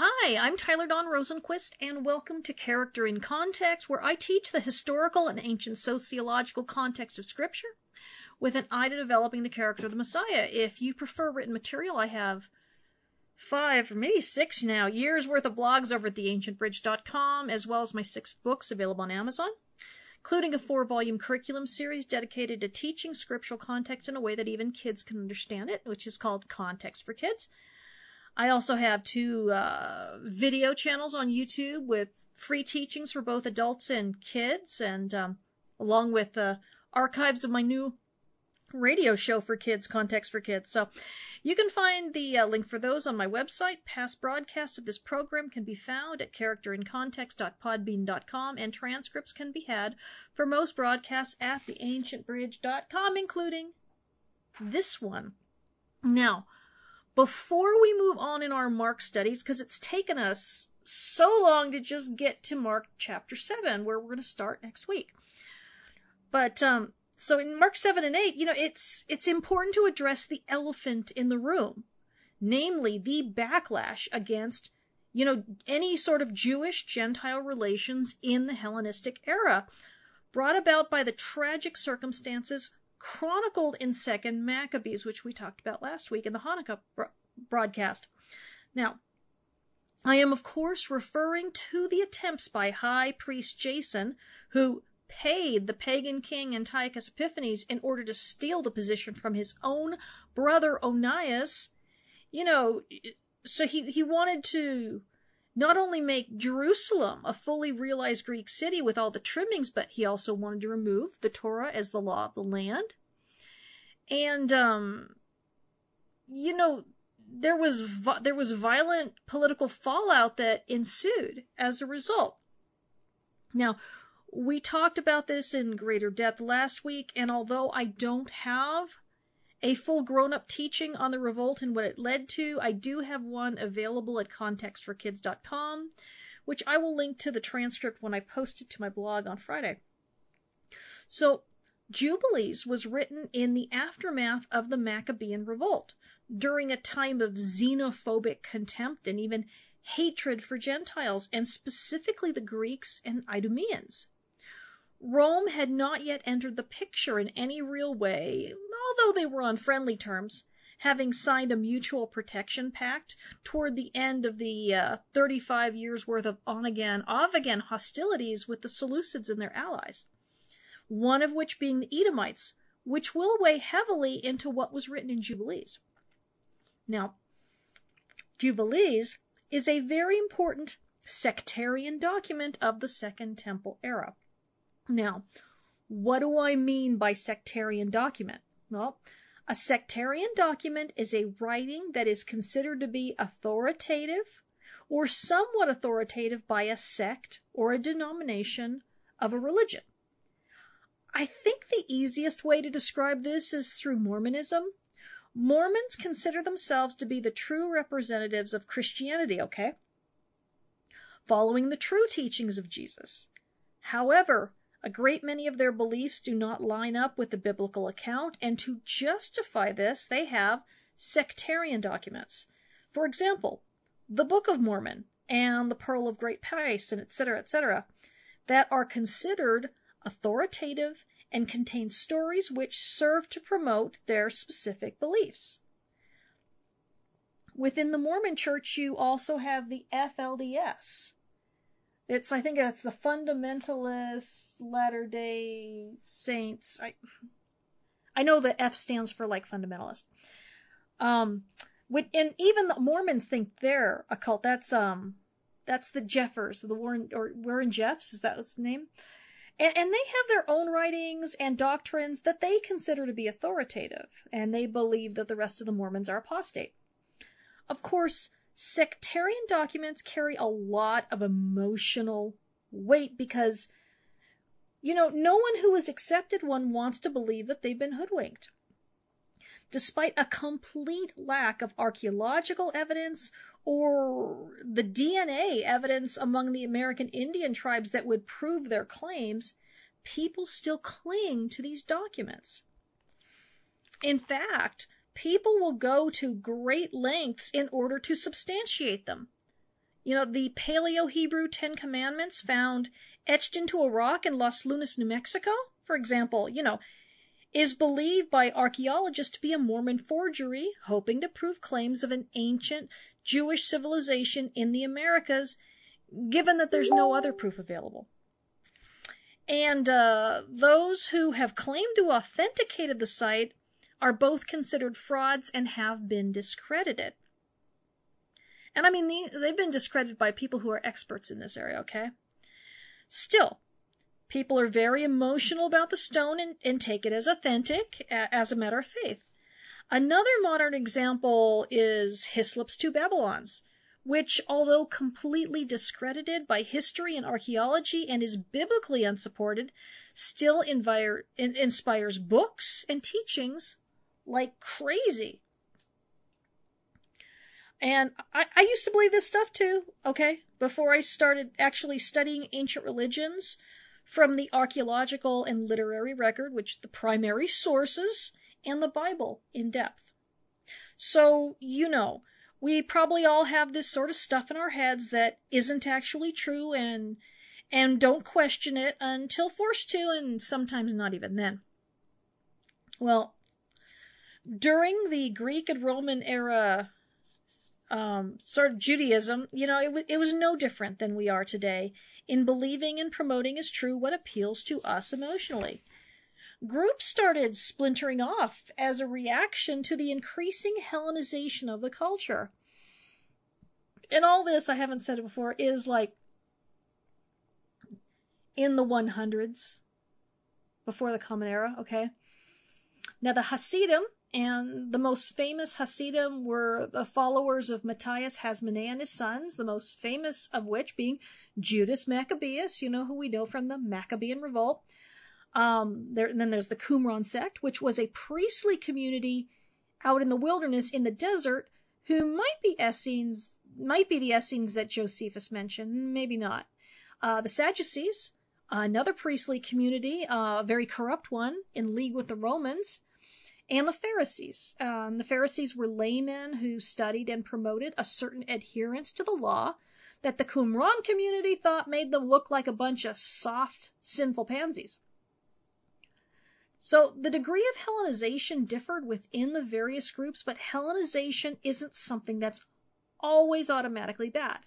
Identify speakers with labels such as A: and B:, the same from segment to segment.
A: Hi, I'm Tyler Don Rosenquist, and welcome to Character in Context, where I teach the historical and ancient sociological context of Scripture with an eye to developing the character of the Messiah. If you prefer written material, I have five or maybe six now years worth of blogs over at theancientbridge.com, as well as my six books available on Amazon, including a four volume curriculum series dedicated to teaching scriptural context in a way that even kids can understand it, which is called Context for Kids. I also have two uh, video channels on YouTube with free teachings for both adults and kids, and um, along with uh, archives of my new radio show for kids, Context for Kids. So you can find the uh, link for those on my website. Past broadcasts of this program can be found at characterincontext.podbean.com, and transcripts can be had for most broadcasts at theancientbridge.com, including this one. Now, before we move on in our Mark studies, because it's taken us so long to just get to Mark chapter 7, where we're going to start next week. But, um, so in Mark 7 and 8, you know, it's, it's important to address the elephant in the room, namely the backlash against, you know, any sort of Jewish Gentile relations in the Hellenistic era, brought about by the tragic circumstances chronicled in Second Maccabees, which we talked about last week in the Hanukkah bro- broadcast. Now, I am of course referring to the attempts by High Priest Jason, who paid the pagan king Antiochus Epiphanes in order to steal the position from his own brother Onias. You know, so he he wanted to not only make Jerusalem a fully realized Greek city with all the trimmings, but he also wanted to remove the Torah as the law of the land. And, um, you know, there was, there was violent political fallout that ensued as a result. Now, we talked about this in greater depth last week, and although I don't have a full grown up teaching on the revolt and what it led to. I do have one available at contextforkids.com, which I will link to the transcript when I post it to my blog on Friday. So, Jubilees was written in the aftermath of the Maccabean revolt, during a time of xenophobic contempt and even hatred for Gentiles, and specifically the Greeks and Idumeans. Rome had not yet entered the picture in any real way, although they were on friendly terms, having signed a mutual protection pact toward the end of the uh, 35 years worth of on again, off again hostilities with the Seleucids and their allies. One of which being the Edomites, which will weigh heavily into what was written in Jubilees. Now, Jubilees is a very important sectarian document of the Second Temple era. Now, what do I mean by sectarian document? Well, a sectarian document is a writing that is considered to be authoritative or somewhat authoritative by a sect or a denomination of a religion. I think the easiest way to describe this is through Mormonism. Mormons consider themselves to be the true representatives of Christianity, okay? Following the true teachings of Jesus. However, a great many of their beliefs do not line up with the biblical account, and to justify this, they have sectarian documents. For example, the Book of Mormon and the Pearl of Great Price, and etc., etc., that are considered authoritative and contain stories which serve to promote their specific beliefs. Within the Mormon Church, you also have the FLDS, it's I think it's the fundamentalist Latter Day Saints. I I know the F stands for like fundamentalist. Um, and even the Mormons think they're a cult. That's um, that's the Jeffers, the Warren or Warren Jeffs. Is that the name? And, and they have their own writings and doctrines that they consider to be authoritative, and they believe that the rest of the Mormons are apostate. Of course, sectarian documents carry a lot of emotional weight because, you know, no one who has accepted one wants to believe that they've been hoodwinked. Despite a complete lack of archaeological evidence or the DNA evidence among the American Indian tribes that would prove their claims, people still cling to these documents. In fact, people will go to great lengths in order to substantiate them. You know, the Paleo Hebrew Ten Commandments found etched into a rock in Las Lunas, New Mexico, for example, you know, is believed by archaeologists to be a Mormon forgery, hoping to prove claims of an ancient Jewish civilization in the Americas, given that there's no other proof available. And uh, those who have claimed to authenticated the site are both considered frauds and have been discredited. And I mean, they've been discredited by people who are experts in this area, okay? Still, People are very emotional about the stone and, and take it as authentic, as a matter of faith. Another modern example is Hislop's Two Babylons, which, although completely discredited by history and archaeology and is biblically unsupported, still inspires books and teachings like crazy. And I, I used to believe this stuff too, okay? Before I started actually studying ancient religions, from the archaeological and literary record, which the primary sources, and the Bible in depth. So, you know, we probably all have this sort of stuff in our heads that isn't actually true and and don't question it until forced to and sometimes not even then. Well, during the Greek and Roman era um, sort of Judaism, you know, it, w- it was no different than we are today in believing and promoting as true what appeals to us emotionally. Groups started splintering off as a reaction to the increasing Hellenization of the culture. And all this, I haven't said it before, is like in the 100s before the Common Era, okay? Now, the Hasidim and the most famous Hasidim were the followers of Matthias Hasmonee and his sons, the most famous of which being Judas Maccabeus, you know who we know from the Maccabean Revolt. Um, there, then there's the Qumran sect, which was a priestly community out in the wilderness in the desert who might be Essenes, might be the Essenes that Josephus mentioned, maybe not. Uh, the Sadducees, another priestly community, uh, a very corrupt one, in league with the Romans and the Pharisees. Um, the Pharisees were laymen who studied and promoted a certain adherence to the law that the Qumran community thought made them look like a bunch of soft, sinful pansies. So the degree of Hellenization differed within the various groups, but Hellenization isn't something that's always automatically bad.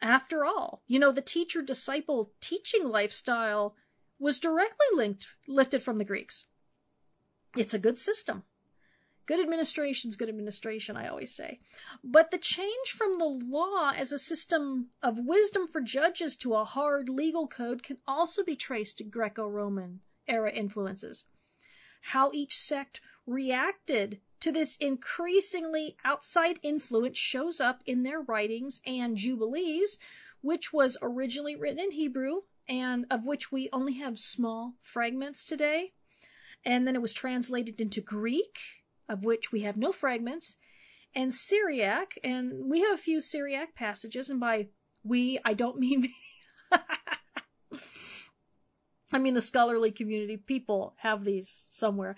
A: After all, you know, the teacher disciple teaching lifestyle was directly linked, lifted from the Greeks. It's a good system. Good administration's good administration, I always say. But the change from the law as a system of wisdom for judges to a hard legal code can also be traced to Greco Roman era influences. How each sect reacted to this increasingly outside influence shows up in their writings and Jubilees, which was originally written in Hebrew and of which we only have small fragments today and then it was translated into Greek, of which we have no fragments, and Syriac, and we have a few Syriac passages, and by we, I don't mean me. I mean the scholarly community people have these somewhere.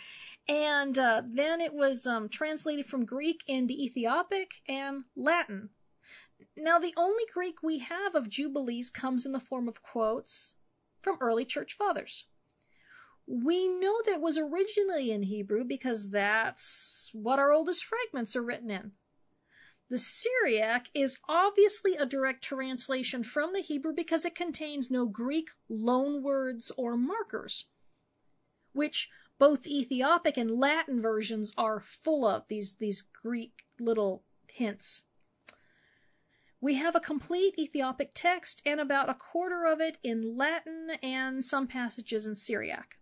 A: And uh, then it was um, translated from Greek into Ethiopic and Latin. Now, the only Greek we have of Jubilees comes in the form of quotes from early church fathers. We know that it was originally in Hebrew because that's what our oldest fragments are written in. The Syriac is obviously a direct translation from the Hebrew because it contains no Greek loanwords or markers, which both Ethiopic and Latin versions are full of these, these Greek little hints. We have a complete Ethiopic text and about a quarter of it in Latin and some passages in Syriac.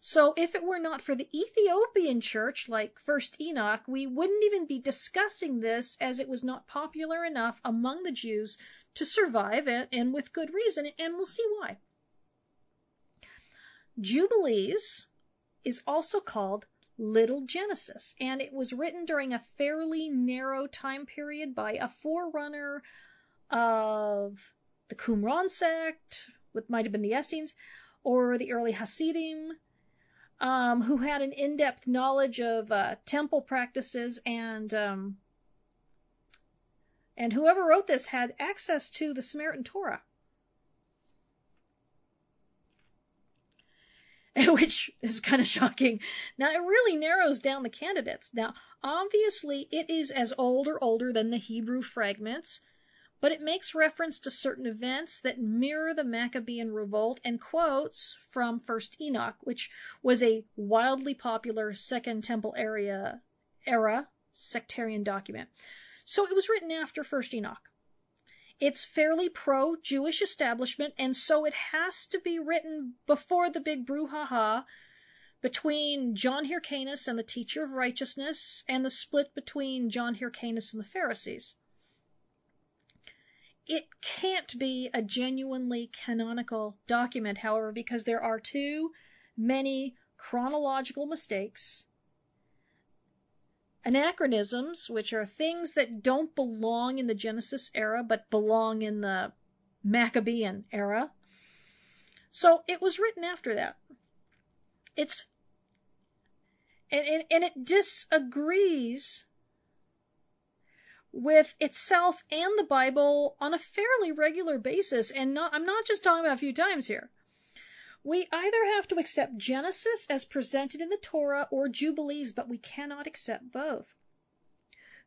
A: So if it were not for the Ethiopian church, like First Enoch, we wouldn't even be discussing this as it was not popular enough among the Jews to survive, and, and with good reason, and we'll see why. Jubilees is also called Little Genesis, and it was written during a fairly narrow time period by a forerunner of the Qumran sect, what might have been the Essenes, or the early Hasidim, um, who had an in-depth knowledge of uh, temple practices and um, And whoever wrote this had access to the Samaritan Torah. Which is kind of shocking. Now, it really narrows down the candidates. Now, obviously, it is as old or older than the Hebrew fragments, but it makes reference to certain events that mirror the Maccabean revolt and quotes from First Enoch, which was a wildly popular Second Temple area era sectarian document. So it was written after First Enoch. It's fairly pro Jewish establishment, and so it has to be written before the big brouhaha between John Hyrcanus and the teacher of righteousness and the split between John Hyrcanus and the Pharisees it can't be a genuinely canonical document, however, because there are too many chronological mistakes, anachronisms, which are things that don't belong in the Genesis era but belong in the Maccabean era. So it was written after that. It's and, and, and it disagrees with itself and the Bible on a fairly regular basis. And not, I'm not just talking about a few times here. We either have to accept Genesis as presented in the Torah or Jubilees, but we cannot accept both.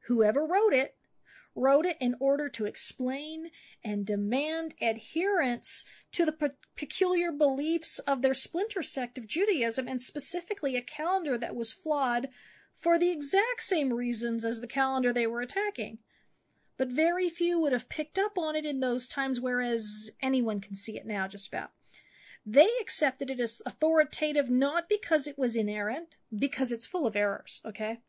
A: Whoever wrote it wrote it in order to explain and demand adherence to the pe- peculiar beliefs of their splinter sect of Judaism and specifically a calendar that was flawed for the exact same reasons as the calendar they were attacking. But very few would have picked up on it in those times, whereas anyone can see it now, just about. They accepted it as authoritative not because it was inerrant, because it's full of errors, okay?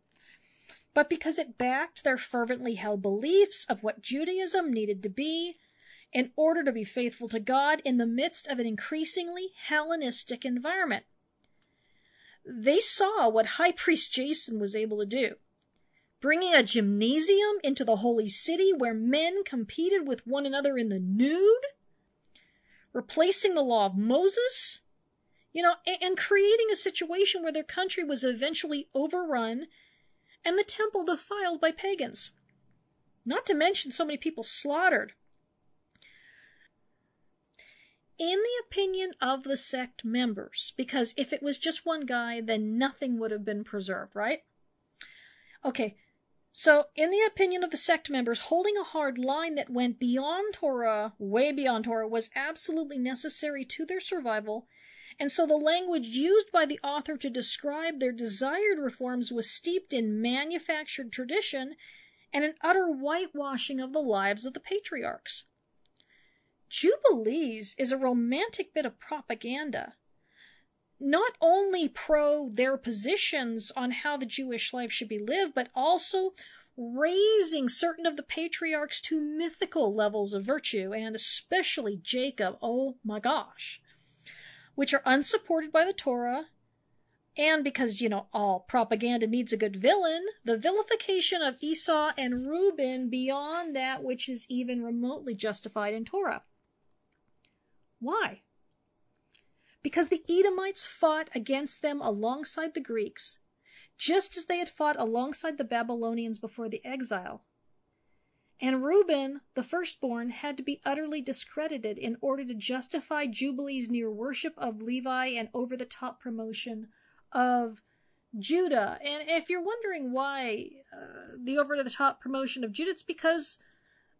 A: But because it backed their fervently held beliefs of what Judaism needed to be in order to be faithful to God in the midst of an increasingly Hellenistic environment they saw what High Priest Jason was able to do. Bringing a gymnasium into the holy city where men competed with one another in the nude, replacing the law of Moses, you know, and, and creating a situation where their country was eventually overrun and the temple defiled by pagans. Not to mention so many people slaughtered in the opinion of the sect members, because if it was just one guy, then nothing would have been preserved, right? Okay, so in the opinion of the sect members, holding a hard line that went beyond Torah, way beyond Torah, was absolutely necessary to their survival, and so the language used by the author to describe their desired reforms was steeped in manufactured tradition and an utter whitewashing of the lives of the patriarchs. Jubilees is a romantic bit of propaganda. Not only pro their positions on how the Jewish life should be lived, but also raising certain of the patriarchs to mythical levels of virtue, and especially Jacob, oh my gosh, which are unsupported by the Torah. And because, you know, all propaganda needs a good villain, the vilification of Esau and Reuben beyond that which is even remotely justified in Torah. Why? Because the Edomites fought against them alongside the Greeks, just as they had fought alongside the Babylonians before the exile. And Reuben, the firstborn, had to be utterly discredited in order to justify Jubilee's near worship of Levi and over the top promotion of Judah. And if you're wondering why uh, the over the top promotion of Judah, it's because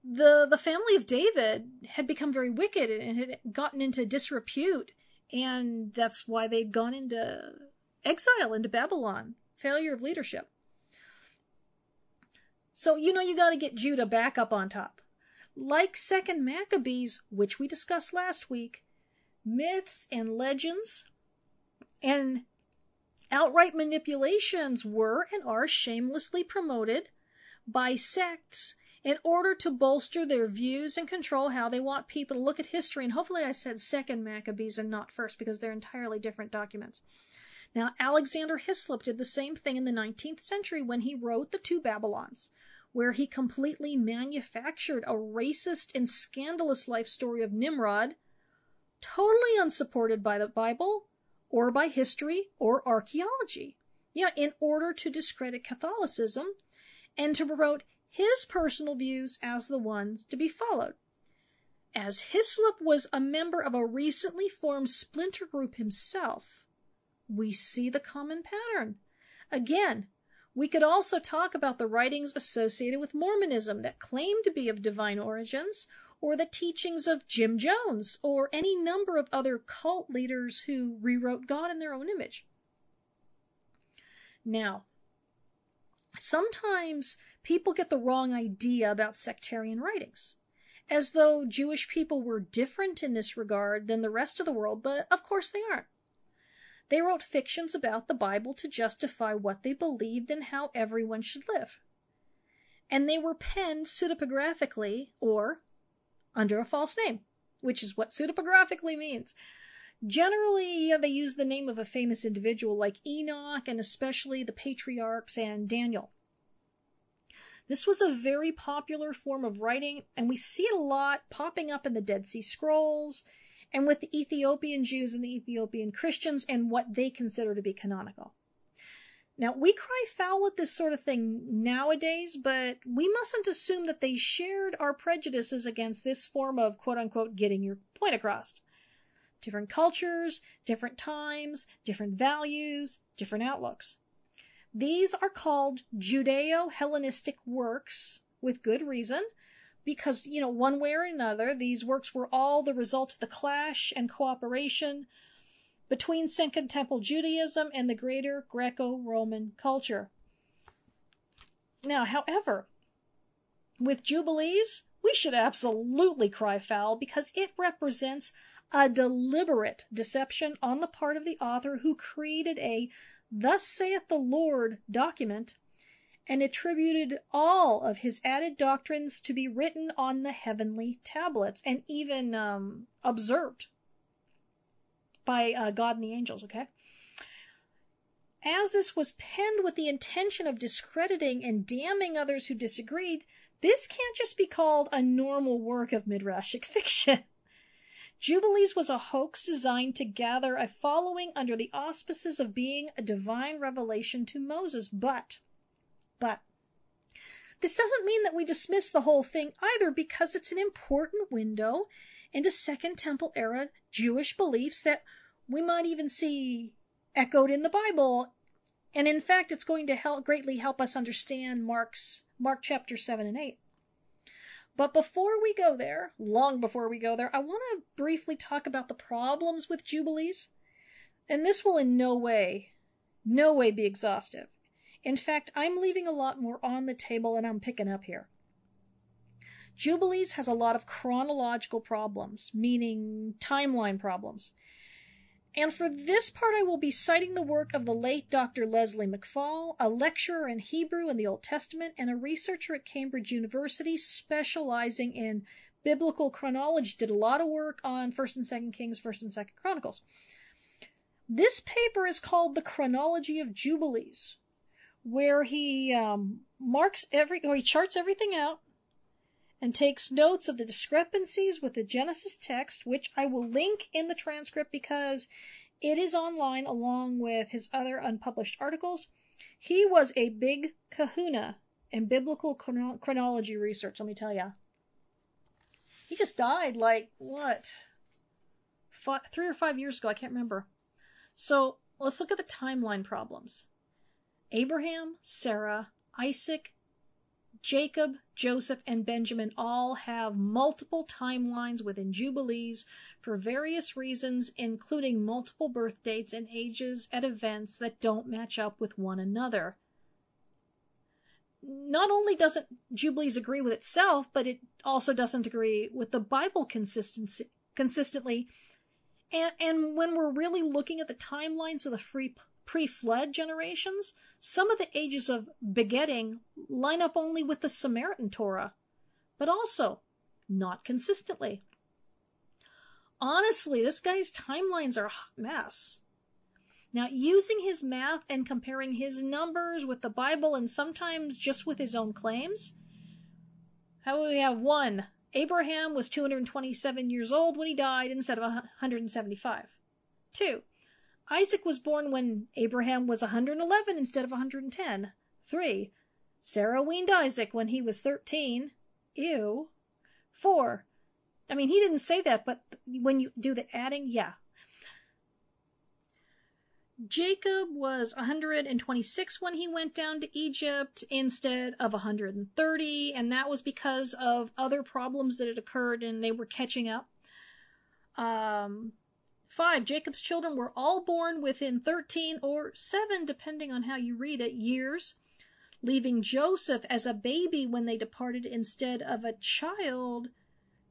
A: the the family of David had become very wicked and had gotten into disrepute, and that's why they'd gone into exile into Babylon. Failure of leadership. So you know you got to get Judah back up on top. Like Second Maccabees, which we discussed last week, myths and legends and outright manipulations were and are shamelessly promoted by sects in order to bolster their views and control how they want people to look at history. And hopefully I said second Maccabees and not first because they're entirely different documents. Now, Alexander Hislop did the same thing in the 19th century when he wrote The Two Babylons, where he completely manufactured a racist and scandalous life story of Nimrod, totally unsupported by the Bible or by history or archaeology. Yeah, in order to discredit Catholicism and to promote his personal views as the ones to be followed. As Hislop was a member of a recently formed splinter group himself, we see the common pattern. Again, we could also talk about the writings associated with Mormonism that claim to be of divine origins, or the teachings of Jim Jones, or any number of other cult leaders who rewrote God in their own image. Now, sometimes people get the wrong idea about sectarian writings, as though Jewish people were different in this regard than the rest of the world, but of course they aren't. They wrote fictions about the Bible to justify what they believed and how everyone should live. And they were penned pseudepigraphically or under a false name, which is what pseudepigraphically means. Generally, they use the name of a famous individual like Enoch and especially the patriarchs and Daniel. This was a very popular form of writing, and we see it a lot popping up in the Dead Sea Scrolls and with the Ethiopian Jews and the Ethiopian Christians and what they consider to be canonical. Now, we cry foul at this sort of thing nowadays, but we mustn't assume that they shared our prejudices against this form of quote unquote getting your point across different cultures, different times, different values, different outlooks. These are called Judeo Hellenistic works with good reason, because, you know, one way or another, these works were all the result of the clash and cooperation between Second Temple Judaism and the greater Greco Roman culture. Now, however, with Jubilees, we should absolutely cry foul because it represents a deliberate deception on the part of the author who created a Thus saith the Lord document and attributed all of his added doctrines to be written on the heavenly tablets and even um, observed by uh, God and the angels, okay? As this was penned with the intention of discrediting and damning others who disagreed, this can't just be called a normal work of midrashic fiction. Jubilees was a hoax designed to gather a following under the auspices of being a divine revelation to Moses. But, but, this doesn't mean that we dismiss the whole thing either because it's an important window into Second Temple era Jewish beliefs that we might even see echoed in the Bible. And in fact, it's going to help greatly help us understand Mark's Mark chapter 7 and 8. But before we go there, long before we go there, I want to briefly talk about the problems with Jubilees. And this will in no way, no way be exhaustive. In fact, I'm leaving a lot more on the table and I'm picking up here. Jubilees has a lot of chronological problems, meaning timeline problems. And for this part, I will be citing the work of the late Dr. Leslie McFall, a lecturer in Hebrew in the Old Testament and a researcher at Cambridge University specializing in biblical chronology. Did a lot of work on 1st and 2nd Kings, 1st and 2nd Chronicles. This paper is called The Chronology of Jubilees, where he um, marks every, or he charts everything out and takes notes of the discrepancies with the Genesis text, which I will link in the transcript because it is online along with his other unpublished articles. He was a big kahuna in biblical chrono- chronology research, let me tell you. He just died like, what? Five, three or five years ago, I can't remember. So let's look at the timeline problems. Abraham, Sarah, Isaac, Jacob, Joseph, and Benjamin all have multiple timelines within Jubilees for various reasons, including multiple birth dates and ages at events that don't match up with one another. Not only doesn't Jubilees agree with itself, but it also doesn't agree with the Bible consistency, consistently. And, and when we're really looking at the timelines of the free pre-flood generations, some of the ages of begetting line up only with the Samaritan Torah, but also not consistently. Honestly, this guy's timelines are a hot mess. Now, using his math and comparing his numbers with the Bible and sometimes just with his own claims, how we have one, Abraham was 227 years old when he died instead of 175. Two, Isaac was born when Abraham was 111 instead of 110. 3. Sarah weaned Isaac when he was 13. Ew. 4. I mean, he didn't say that, but when you do the adding, yeah. Jacob was 126 when he went down to Egypt instead of 130, and that was because of other problems that had occurred and they were catching up. Um, five, Jacob's children were all born within 13 or 7, depending on how you read it, years, leaving Joseph as a baby when they departed instead of a child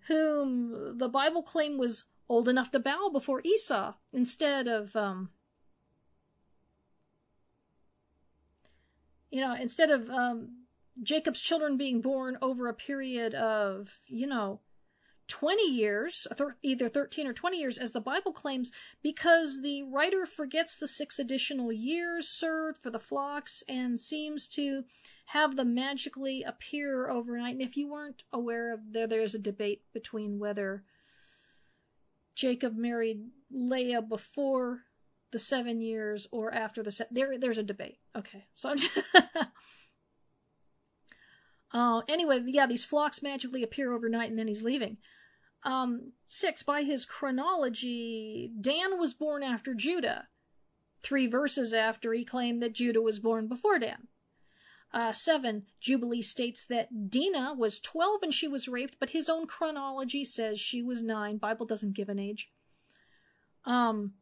A: whom the Bible claimed was old enough to bow before Esau instead of, um, you know, instead of um, Jacob's children being born over a period of, you know, 20 years, either 13 or 20 years, as the Bible claims, because the writer forgets the six additional years served for the flocks and seems to have them magically appear overnight. And if you weren't aware of there, there's a debate between whether Jacob married Leah before the seven years or after the se- there there's a debate. Okay, so I'm just uh, anyway, yeah, these flocks magically appear overnight and then he's leaving. Um, six, by his chronology, Dan was born after Judah, three verses after he claimed that Judah was born before Dan. Uh, seven, Jubilee states that Dinah was 12 and she was raped, but his own chronology says she was nine. Bible doesn't give an age. Um,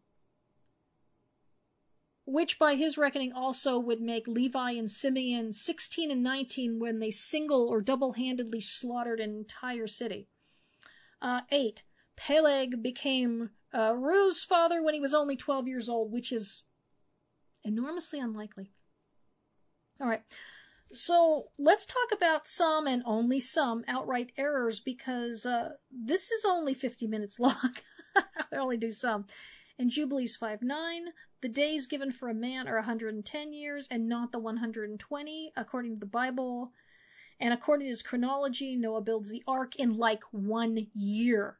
A: which by his reckoning also would make Levi and Simeon 16 and 19 when they single or double handedly slaughtered an entire city. Uh, 8. Peleg became uh, Reu's father when he was only 12 years old, which is enormously unlikely. All right. So let's talk about some and only some outright errors because uh, this is only 50 minutes long. I only do some. In Jubilees 5 9, the days given for a man are 110 years and not the 120, according to the Bible. And according to his chronology, Noah builds the ark in like one year.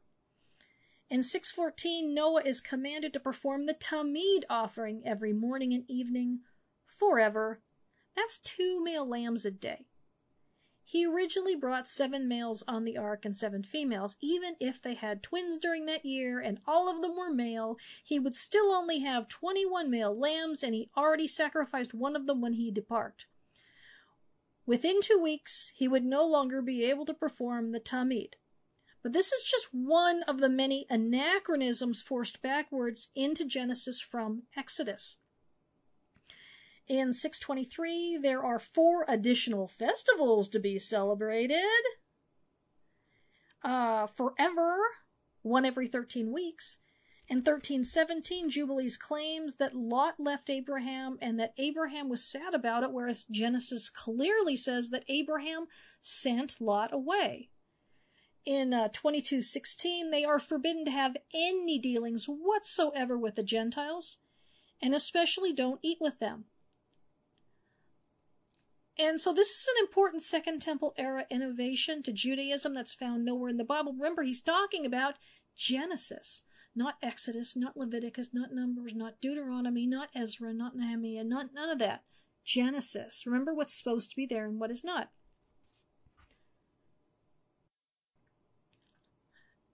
A: In 614, Noah is commanded to perform the Tamid offering every morning and evening forever. That's two male lambs a day. He originally brought seven males on the ark and seven females. Even if they had twins during that year and all of them were male, he would still only have 21 male lambs and he already sacrificed one of them when he depart. Within two weeks, he would no longer be able to perform the Tamid. But this is just one of the many anachronisms forced backwards into Genesis from Exodus. In 623, there are four additional festivals to be celebrated. Uh, forever, one every 13 weeks. In 1317, Jubilees claims that Lot left Abraham and that Abraham was sad about it, whereas Genesis clearly says that Abraham sent Lot away. In uh, 2216, they are forbidden to have any dealings whatsoever with the Gentiles, and especially don't eat with them. And so this is an important Second Temple era innovation to Judaism that's found nowhere in the Bible. Remember, he's talking about Genesis, not Exodus, not Leviticus, not Numbers, not Deuteronomy, not Ezra, not Nehemiah, not none of that. Genesis. Remember what's supposed to be there and what is not.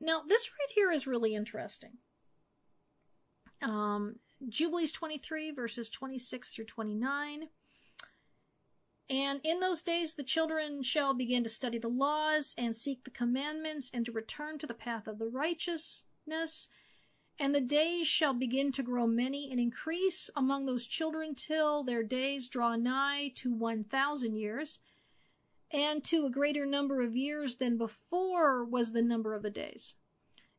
A: Now, this right here is really interesting. Um, Jubilees 23, verses 26 through 29. And in those days the children shall begin to study the laws and seek the commandments and to return to the path of the righteousness. And the days shall begin to grow many and increase among those children till their days draw nigh to one thousand years, and to a greater number of years than before was the number of the days.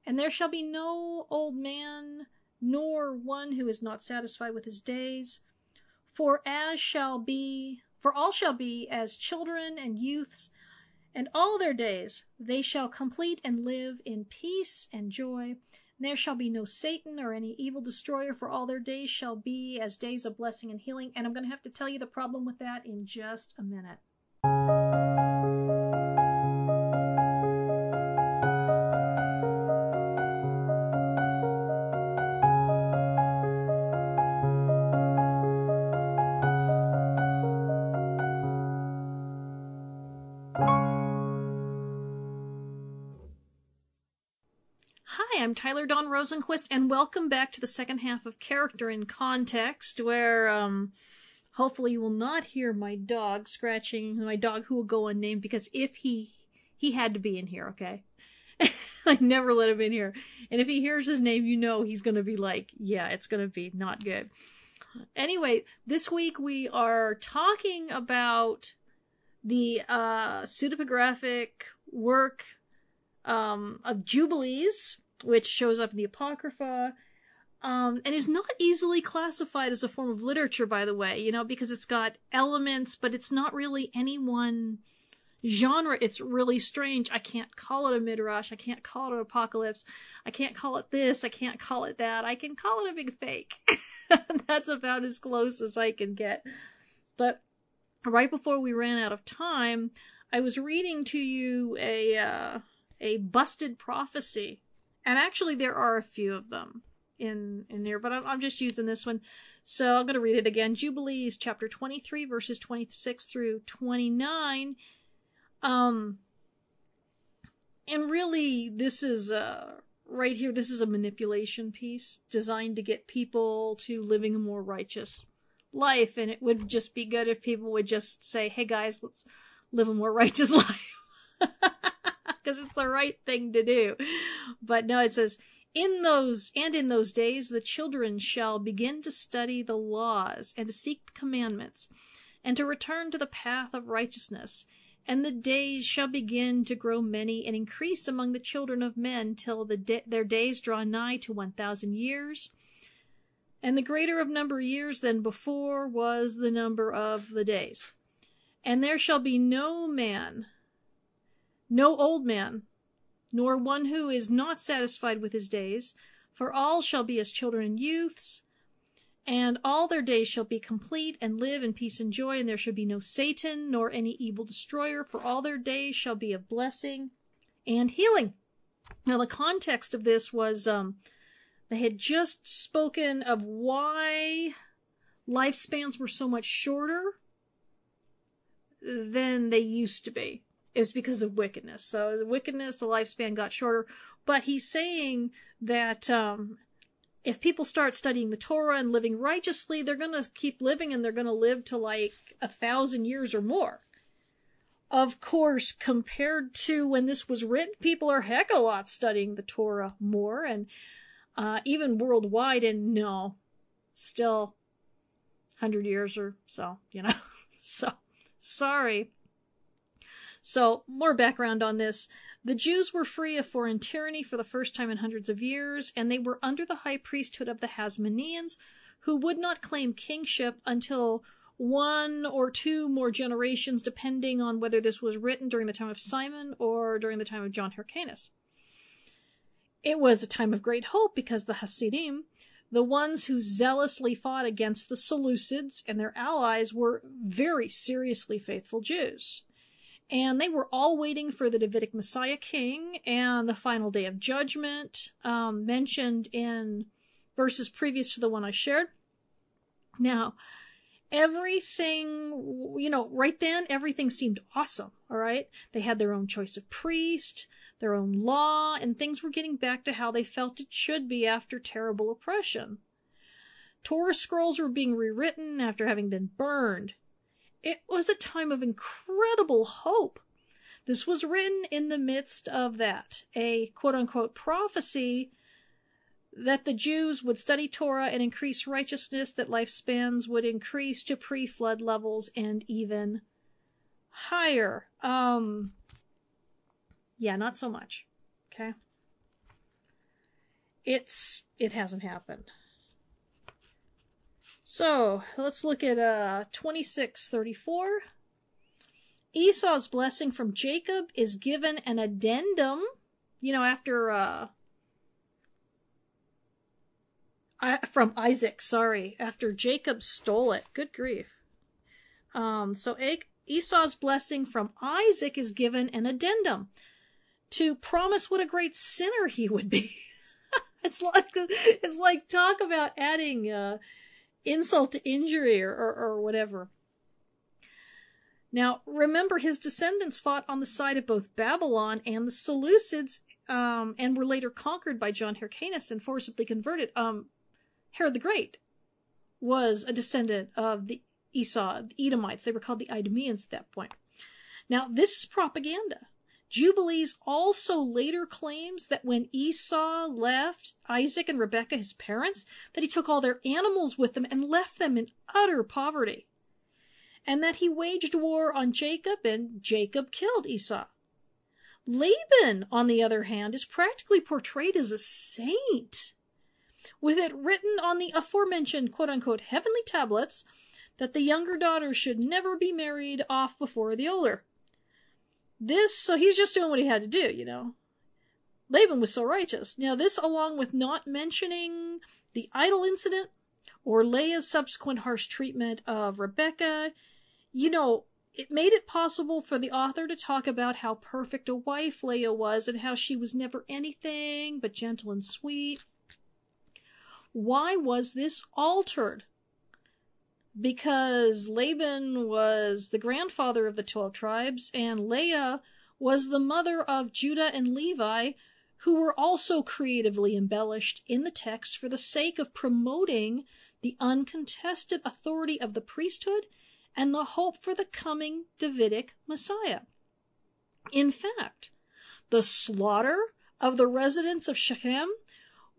A: And there shall be no old man, nor one who is not satisfied with his days. For as shall be for all shall be as children and youths, and all their days they shall complete and live in peace and joy. There shall be no Satan or any evil destroyer, for all their days shall be as days of blessing and healing. And I'm going to have to tell you the problem with that in just a minute. I'm Tyler Don Rosenquist, and welcome back to the second half of Character in Context, where um, hopefully you will not hear my dog scratching my dog who will go unnamed because if he he had to be in here, okay. I never let him in here, and if he hears his name, you know he's gonna be like, yeah, it's gonna be not good. Anyway, this week we are talking about the uh, pseudepigraphic work um, of Jubilees, which shows up in the Apocrypha, um, and is not easily classified as a form of literature, by the way, you know, because it's got elements, but it's not really any one genre. It's really strange. I can't call it a midrash. I can't call it an apocalypse. I can't call it this. I can't call it that. I can call it a big fake. That's about as close as I can get. But right before we ran out of time, I was reading to you a uh, a busted prophecy, and actually there are a few of them in in there, but I'm, I'm just using this one. So I'm going to read it again. Jubilees, chapter 23, verses 26 through 29. Um, and really, this is right here. This is a manipulation piece designed to get people to living a more righteous life, and it would just be good if people would just say, "Hey guys, let's live a more righteous life." because it's the right thing to do. But no, it says, in those and in those days the children shall begin to study the laws and to seek the commandments and to return to the path of righteousness. And the days shall begin to grow many and increase among the children of men till the de- their days draw nigh to 1000 years. And the greater of number years than before was the number of the days. And there shall be no man no old man, nor one who is not satisfied with his days, for all shall be as children and youths, and all their days shall be complete, and live in peace and joy, and there shall be no Satan, nor any evil destroyer, for all their days shall be of blessing and healing. Now, the context of this was um, they had just spoken of why lifespans were so much shorter than they used to be is because of wickedness. So the wickedness, the lifespan got shorter. But he's saying that um, if people start studying the Torah and living righteously, they're going to keep living and they're going to live to like a thousand years or more. Of course, compared to when this was written, people are heck a lot studying the Torah more and uh, even worldwide. And no, still 100 years or so, you know. so, sorry. So, more background on this. The Jews were free of foreign tyranny for the first time in hundreds of years, and they were under the high priesthood of the Hasmoneans, who would not claim kingship until one or two more generations, depending on whether this was written during the time of Simon or during the time of John Hyrcanus. It was a time of great hope because the Hasidim, the ones who zealously fought against the Seleucids and their allies, were very seriously faithful Jews and they were all waiting for the Davidic Messiah King and the final day of judgment, um, mentioned in verses previous to the one I shared. Now, everything, you know, right then, everything seemed awesome, all right? They had their own choice of priest, their own law, and things were getting back to how they felt it should be after terrible oppression. Torah scrolls were being rewritten after having been burned. It was a time of incredible hope. This was written in the midst of that, a quote unquote prophecy that the Jews would study Torah and increase righteousness, that lifespans would increase to pre flood levels and even higher. Um, yeah, not so much. Okay. It's, it hasn't happened. So let's look at uh, 2634. Esau's blessing from Jacob is given an addendum, you know, after uh, I, from Isaac, sorry, after Jacob stole it. Good grief. Um, so Esau's blessing from Isaac is given an addendum to promise what a great sinner he would be. it's like it's like talk about adding uh, insult to injury or, or, or whatever. Now, remember, his descendants fought on the side of both Babylon and the Seleucids um, and were later conquered by John Hyrcanus and forcibly converted. Um, Herod the Great was a descendant of the Esau, the Edomites. They were called the Idumeans at that point. Now, this is propaganda. Jubilees also later claims that when Esau left Isaac and Rebekah, his parents, that he took all their animals with them and left them in utter poverty. And that he waged war on Jacob and Jacob killed Esau. Laban, on the other hand, is practically portrayed as a saint, with it written on the aforementioned quote unquote heavenly tablets that the younger daughter should never be married off before the older. This, so he's just doing what he had to do, you know. Laban was so righteous. Now, this, along with not mentioning the idol incident or Leah's subsequent harsh treatment of Rebecca, you know, it made it possible for the author to talk about how perfect a wife Leah was and how she was never anything but gentle and sweet. Why was this altered? Because Laban was the grandfather of the 12 tribes and Leah was the mother of Judah and Levi, who were also creatively embellished in the text for the sake of promoting the uncontested authority of the priesthood and the hope for the coming Davidic Messiah. In fact, the slaughter of the residents of Shechem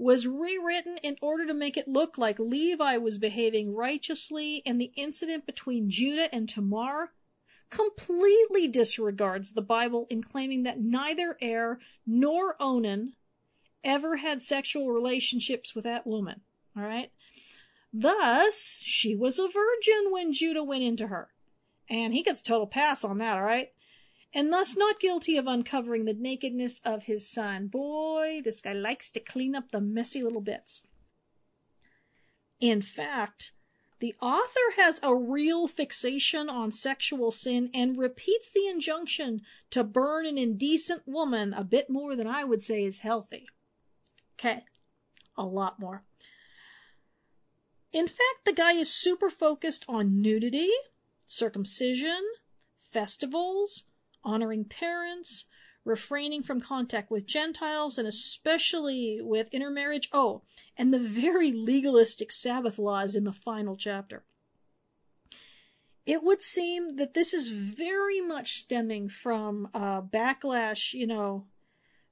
A: was rewritten in order to make it look like Levi was behaving righteously, and the incident between Judah and Tamar completely disregards the Bible in claiming that neither Er nor Onan ever had sexual relationships with that woman. All right? Thus, she was a virgin when Judah went into her. And he gets total pass on that, all right? And thus not guilty of uncovering the nakedness of his son. Boy, this guy likes to clean up the messy little bits. In fact, the author has a real fixation on sexual sin and repeats the injunction to burn an indecent woman a bit more than I would say is healthy. Okay, a lot more. In fact, the guy is super focused on nudity, circumcision, festivals, honoring parents, refraining from contact with Gentiles, and especially with intermarriage. Oh, and the very legalistic Sabbath laws in the final chapter. It would seem that this is very much stemming from uh, backlash, you know,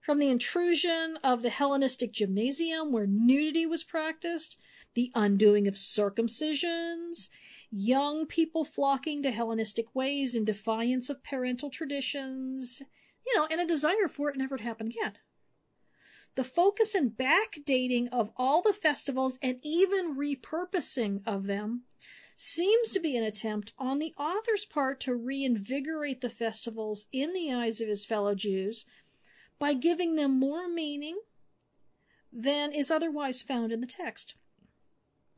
A: from the intrusion of the Hellenistic gymnasium where nudity was practiced, the undoing of circumcisions, young people flocking to Hellenistic ways in defiance of parental traditions, you know, and a desire for it never to happen again. The focus and backdating of all the festivals and even repurposing of them seems to be an attempt on the author's part to reinvigorate the festivals in the eyes of his fellow Jews by giving them more meaning than is otherwise found in the text.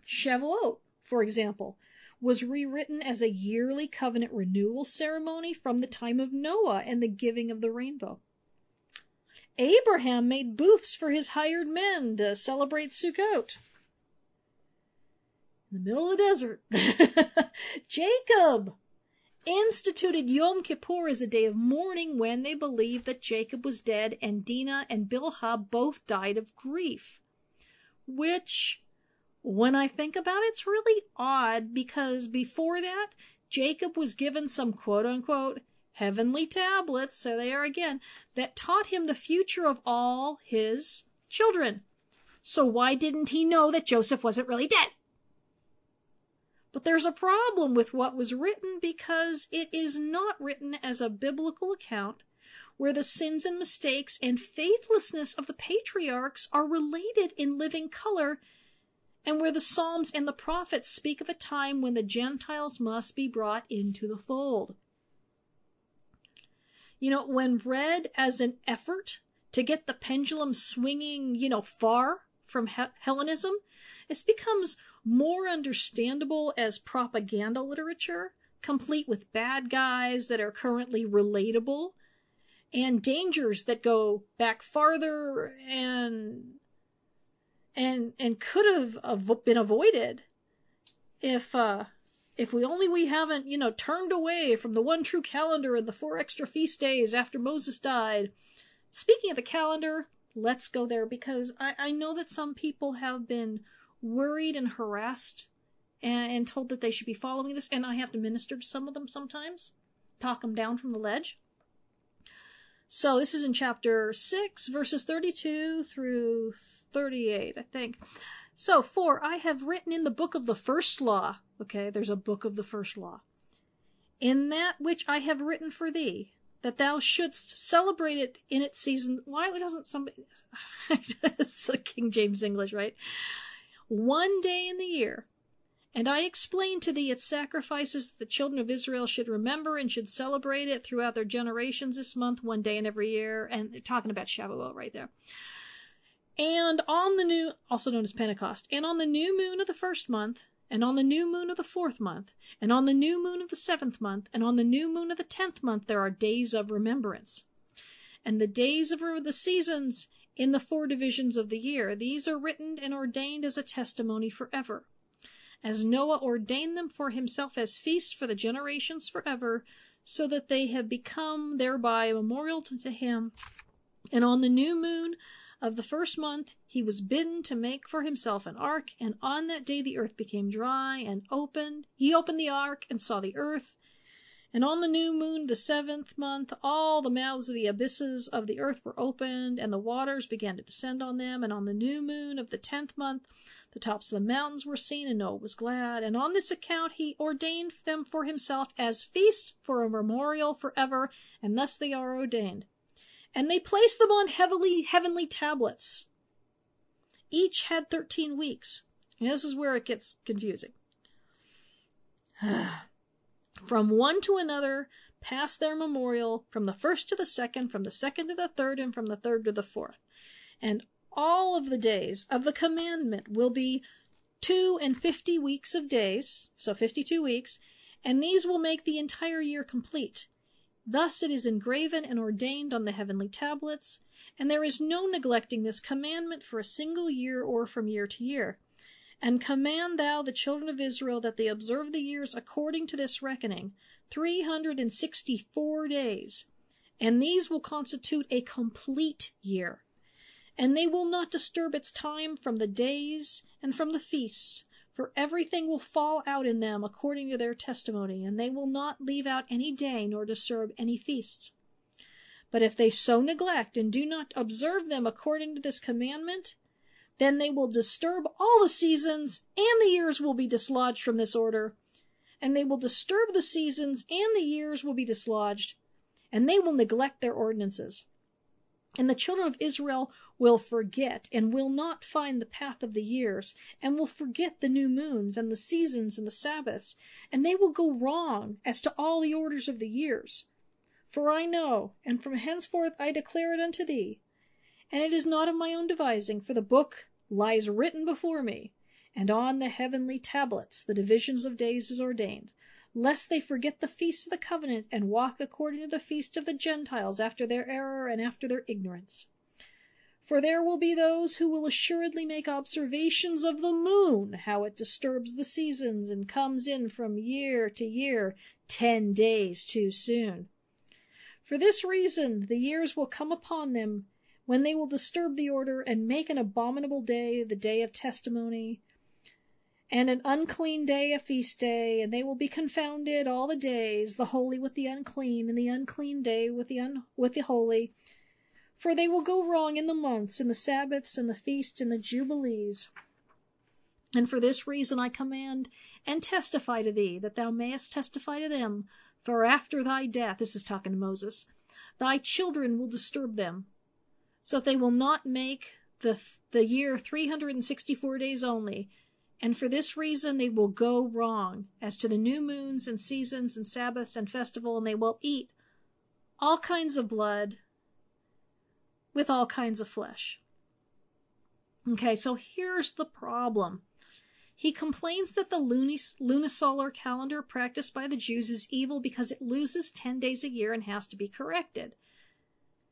A: Shavuot, for example, was rewritten as a yearly covenant renewal ceremony from the time of Noah and the giving of the rainbow. Abraham made booths for his hired men to celebrate Sukkot. In the middle of the desert, Jacob instituted Yom Kippur as a day of mourning when they believed that Jacob was dead and Dinah and Bilhah both died of grief, which when I think about it, it's really odd because before that, Jacob was given some quote unquote heavenly tablets, so they are again, that taught him the future of all his children. So why didn't he know that Joseph wasn't really dead? But there's a problem with what was written because it is not written as a biblical account where the sins and mistakes and faithlessness of the patriarchs are related in living color and where the Psalms and the prophets speak of a time when the Gentiles must be brought into the fold. You know, when read as an effort to get the pendulum swinging, you know, far from Hellenism, it becomes more understandable as propaganda literature, complete with bad guys that are currently relatable and dangers that go back farther and and and could have been avoided if uh if we only we haven't you know turned away from the one true calendar and the four extra feast days after Moses died speaking of the calendar, let's go there because I, I know that some people have been worried and harassed and, and told that they should be following this, and I have to minister to some of them sometimes, talk them down from the ledge. So this is in chapter 6, verses 32 through 38, I think. So, for I have written in the book of the first law, okay, there's a book of the first law, in that which I have written for thee, that thou shouldst celebrate it in its season. Why doesn't somebody. it's King James English, right? One day in the year. And I explained to thee its sacrifices that the children of Israel should remember and should celebrate it throughout their generations this month, one day in every year. And they're talking about Shavuot right there. And on the new, also known as Pentecost, and on the new moon of the first month, and on the new moon of the fourth month, and on the new moon of the seventh month, and on the new moon of the tenth month, there are days of remembrance. And the days of the seasons in the four divisions of the year, these are written and ordained as a testimony forever. As Noah ordained them for himself as feasts for the generations forever, so that they have become thereby a memorial to him. And on the new moon of the first month he was bidden to make for himself an ark, and on that day the earth became dry and opened. He opened the ark and saw the earth. And on the new moon, the seventh month, all the mouths of the abysses of the earth were opened, and the waters began to descend on them. And on the new moon of the tenth month, the tops of the mountains were seen, and Noah was glad. And on this account he ordained them for himself as feasts for a memorial forever, and thus they are ordained and they placed them on heavily heavenly tablets. Each had 13 weeks. And this is where it gets confusing. from one to another passed their memorial, from the first to the second, from the second to the third, and from the third to the fourth. And all of the days of the commandment will be two and fifty weeks of days, so 52 weeks, and these will make the entire year complete. Thus it is engraven and ordained on the heavenly tablets, and there is no neglecting this commandment for a single year or from year to year. And command thou the children of Israel that they observe the years according to this reckoning, three hundred and sixty four days, and these will constitute a complete year. And they will not disturb its time from the days and from the feasts, for everything will fall out in them according to their testimony, and they will not leave out any day nor disturb any feasts. But if they so neglect and do not observe them according to this commandment, then they will disturb all the seasons, and the years will be dislodged from this order. And they will disturb the seasons, and the years will be dislodged, and they will neglect their ordinances. And the children of Israel will forget and will not find the path of the years and will forget the new moons and the seasons and the Sabbaths, and they will go wrong as to all the orders of the years. For I know, and from henceforth I declare it unto thee, and it is not of my own devising, for the book lies written before me, and on the heavenly tablets the divisions of days is ordained lest they forget the feast of the covenant and walk according to the feast of the Gentiles after their error and after their ignorance. For there will be those who will assuredly make observations of the moon, how it disturbs the seasons and comes in from year to year ten days too soon. For this reason the years will come upon them when they will disturb the order and make an abominable day the day of testimony, and an unclean day a feast day, and they will be confounded all the days, the holy with the unclean, and the unclean day with the un- with the holy. For they will go wrong in the months, in the Sabbaths, and the feasts, and the jubilees. And for this reason I command and testify to thee, that thou mayest testify to them. For after thy death, this is talking to Moses, thy children will disturb them, so that they will not make the the year three hundred and sixty four days only, and for this reason they will go wrong as to the new moons and seasons and Sabbaths and festival, and they will eat all kinds of blood with all kinds of flesh. Okay, so here's the problem. He complains that the lunisolar calendar practiced by the Jews is evil because it loses 10 days a year and has to be corrected.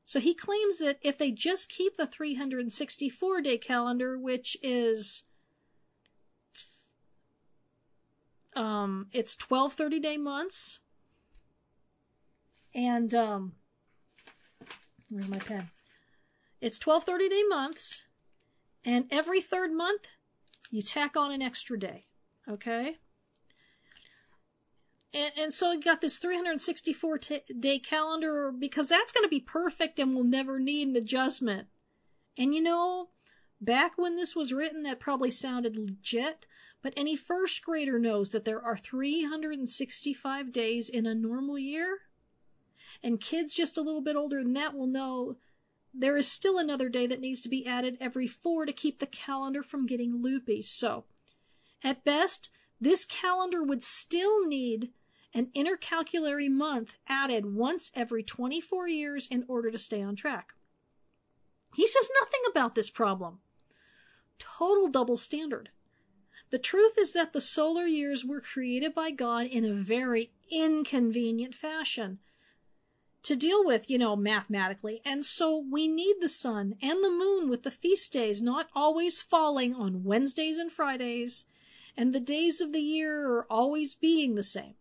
A: So he claims that if they just keep the 364 day calendar, which is Um, it's 12 30 day months. And, um, where's my pen? It's 12 30 day months, and every third month, you tack on an extra day. Okay? And, and so you got this 364 t- day calendar because that's going to be perfect and we'll never need an adjustment. And you know, back when this was written, that probably sounded legit, but any first grader knows that there are 365 days in a normal year. And kids just a little bit older than that will know there is still another day that needs to be added every four to keep the calendar from getting loopy. So, at best, this calendar would still need an intercalary month added once every 24 years in order to stay on track. He says nothing about this problem. Total double standard. The truth is that the solar years were created by God in a very inconvenient fashion to deal with, you know, mathematically. And so we need the sun and the moon with the feast days not always falling on Wednesdays and Fridays, and the days of the year are always being the same.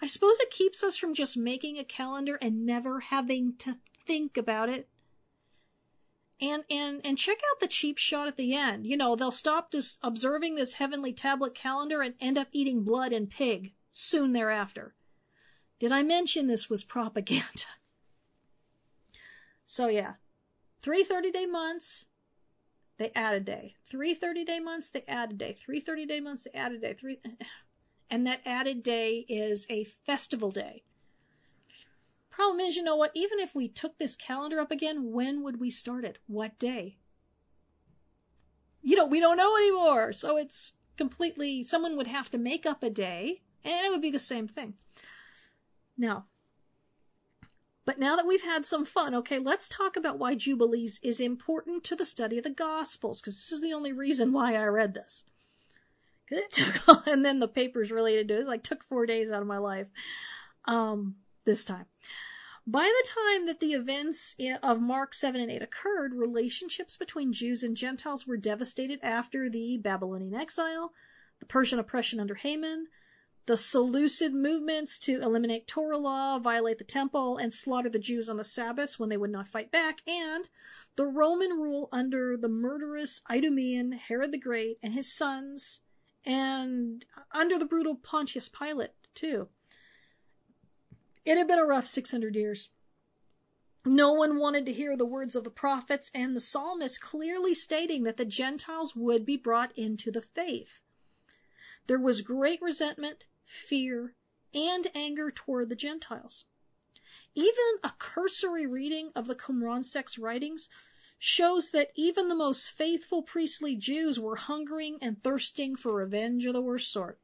A: I suppose it keeps us from just making a calendar and never having to think about it. And, and, and check out the cheap shot at the end. You know, they'll stop just observing this heavenly tablet calendar and end up eating blood and pig soon thereafter. Did I mention this was propaganda? So yeah, three 30 day months, they add a day. Three 30 day months, they add a day. Three 30 day months, they add a day. Three, and that added day is a festival day. Problem is, you know what? Even if we took this calendar up again, when would we start it? What day? You know, we don't know anymore. So it's completely, someone would have to make up a day, and it would be the same thing. Now, but now that we've had some fun, okay, let's talk about why Jubilees is important to the study of the Gospels, because this is the only reason why I read this. It took, and then the papers related to it, it like took four days out of my life. Um, this time. By the time that the events of Mark 7 and 8 occurred, relationships between Jews and Gentiles were devastated after the Babylonian exile, the Persian oppression under Haman, the Seleucid movements to eliminate Torah law, violate the temple, and slaughter the Jews on the Sabbaths when they would not fight back, and the Roman rule under the murderous Idumean Herod the Great and his sons and under the brutal Pontius Pilate, too. It had been a rough 600 years. No one wanted to hear the words of the prophets and the psalmist clearly stating that the Gentiles would be brought into the faith. There was great resentment, fear, and anger toward the Gentiles. Even a cursory reading of the Qumran sect's writings shows that even the most faithful priestly Jews were hungering and thirsting for revenge of the worst sort.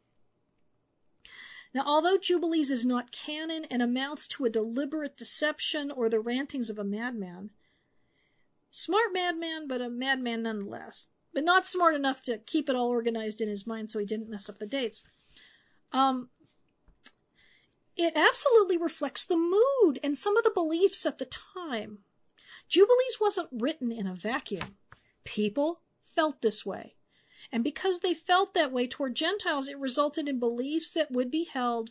A: Now, although Jubilees is not canon and amounts to a deliberate deception or the rantings of a madman, smart madman, but a madman nonetheless, but not smart enough to keep it all organized in his mind so he didn't mess up the dates. Um, it absolutely reflects the mood and some of the beliefs at the time. Jubilees wasn't written in a vacuum. People felt this way. And because they felt that way toward Gentiles, it resulted in beliefs that would be held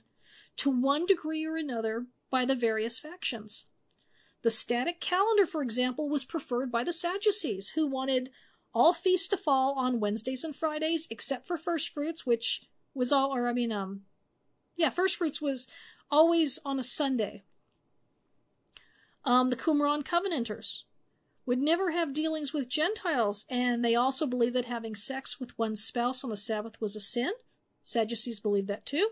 A: to one degree or another by the various factions. The static calendar, for example, was preferred by the Sadducees, who wanted all feasts to fall on Wednesdays and Fridays, except for first fruits, which was all, or I mean, um, yeah, first fruits was always on a Sunday. Um, the Qumran Covenanters would never have dealings with Gentiles, and they also believed that having sex with one's spouse on the Sabbath was a sin. Sadducees believed that too.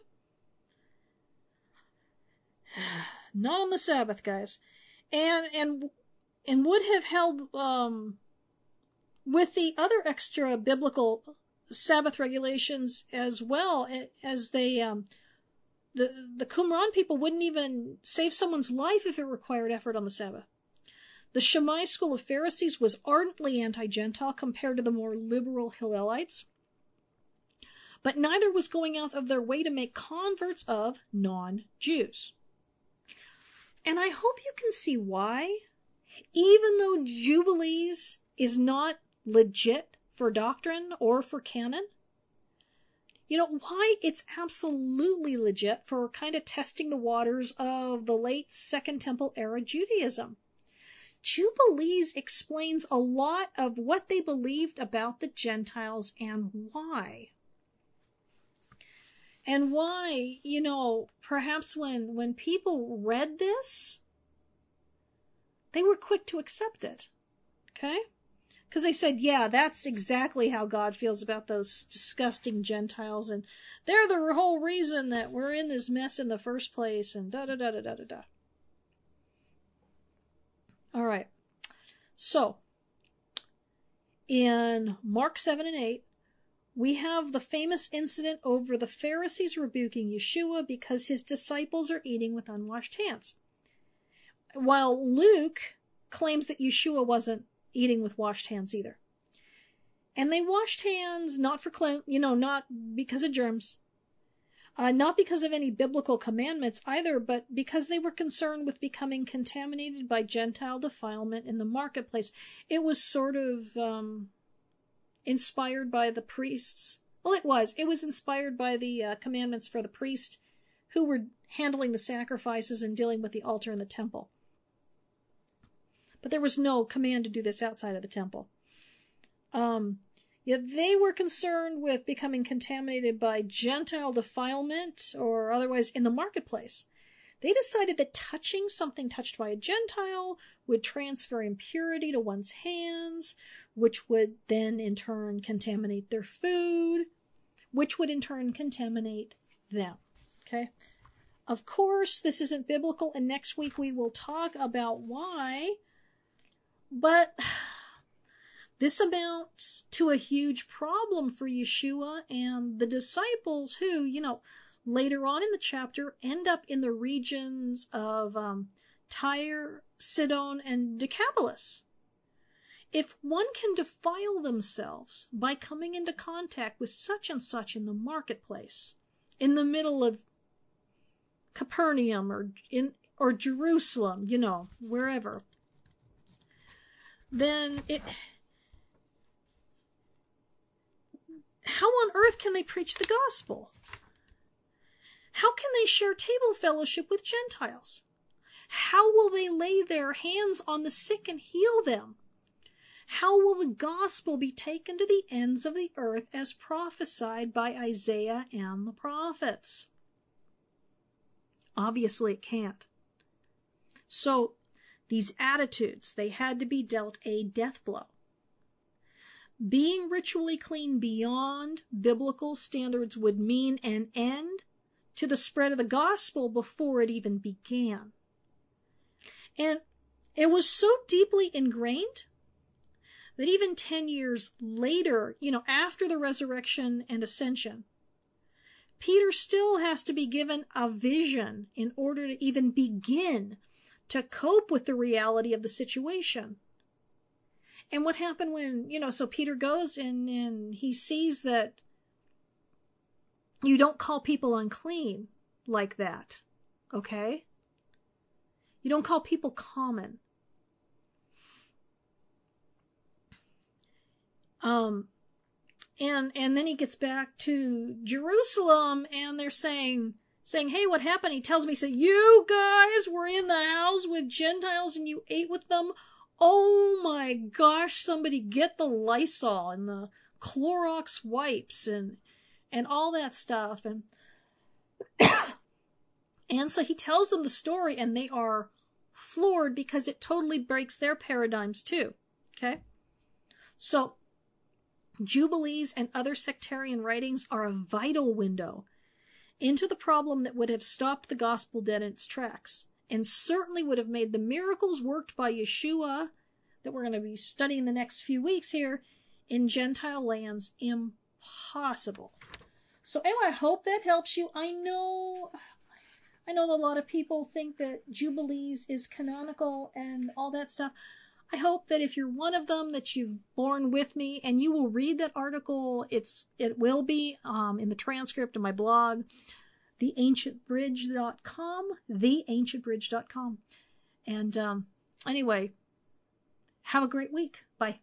A: Not on the Sabbath, guys. And and and would have held um, with the other extra biblical Sabbath regulations as well as they um, the the Qumran people wouldn't even save someone's life if it required effort on the Sabbath. The Shammai school of Pharisees was ardently anti-Gentile compared to the more liberal Hillelites, but neither was going out of their way to make converts of non-Jews. And I hope you can see why, even though Jubilees is not legit for doctrine or for canon, you know, why it's absolutely legit for kind of testing the waters of the late Second Temple era Judaism. Jubilees explains a lot of what they believed about the Gentiles and why. And why, you know, perhaps when, when people read this, they were quick to accept it. Okay? Because they said, yeah, that's exactly how God feels about those disgusting Gentiles, and they're the whole reason that we're in this mess in the first place, and da da da da da da da. All right. So, in Mark 7 and 8, we have the famous incident over the Pharisees rebuking Yeshua because his disciples are eating with unwashed hands. While Luke claims that Yeshua wasn't eating with washed hands either. And they washed hands not for clean, you know, not because of germs, uh, not because of any biblical commandments either, but because they were concerned with becoming contaminated by Gentile defilement in the marketplace. It was sort of um, inspired by the priests. Well, it was. It was inspired by the uh, commandments for the priest who were handling the sacrifices and dealing with the altar in the temple. But there was no command to do this outside of the temple. Um, Yet they were concerned with becoming contaminated by Gentile defilement or otherwise in the marketplace. They decided that touching something touched by a Gentile would transfer impurity to one's hands, which would then in turn contaminate their food, which would in turn contaminate them. Okay? Of course, this isn't biblical, and next week we will talk about why, but this amounts to a huge problem for Yeshua and the disciples who, you know, later on in the chapter end up in the regions of um, Tyre, Sidon, and Decapolis. If one can defile themselves by coming into contact with such and such in the marketplace, in the middle of Capernaum or in or Jerusalem, you know, wherever, then it how on earth can they preach the gospel? How can they share table fellowship with Gentiles? How will they lay their hands on the sick and heal them? How will the gospel be taken to the ends of the earth as prophesied by Isaiah and the prophets? Obviously, it can't. So, these attitudes, they had to be dealt a death blow. Being ritually clean beyond biblical standards would mean an end to the spread of the gospel before it even began. And it was so deeply ingrained that even 10 years later, you know, after the resurrection and ascension, Peter still has to be given a vision in order to even begin to cope with the reality of the situation. And what happened when, you know, so Peter goes and, and he sees that you don't call people unclean like that. Okay? You don't call people common. Um, and, and then he gets back to Jerusalem and they're saying, saying, Hey, what happened? He tells me, say, you guys were in the house with Gentiles and you ate with them oh my gosh, somebody get the Lysol and the Clorox wipes and and all that stuff and and so he tells them the story and they are floored because it totally breaks their paradigms too. Okay? So Jubilees and other sectarian writings are a vital window into the problem that would have stopped the gospel dead in its tracks and certainly would have made the miracles worked by Yeshua that we're going to be studying the next few weeks here in Gentile lands impossible. So anyway, I hope that helps you. I know I know a lot of people think that Jubilees is canonical and all that stuff. I hope that if you're one of them that you've borne with me and you will read that article. It's it will be um, in the transcript of my blog theancientbridge.com, theancientbridge.com. And um, anyway, have a great week. Bye.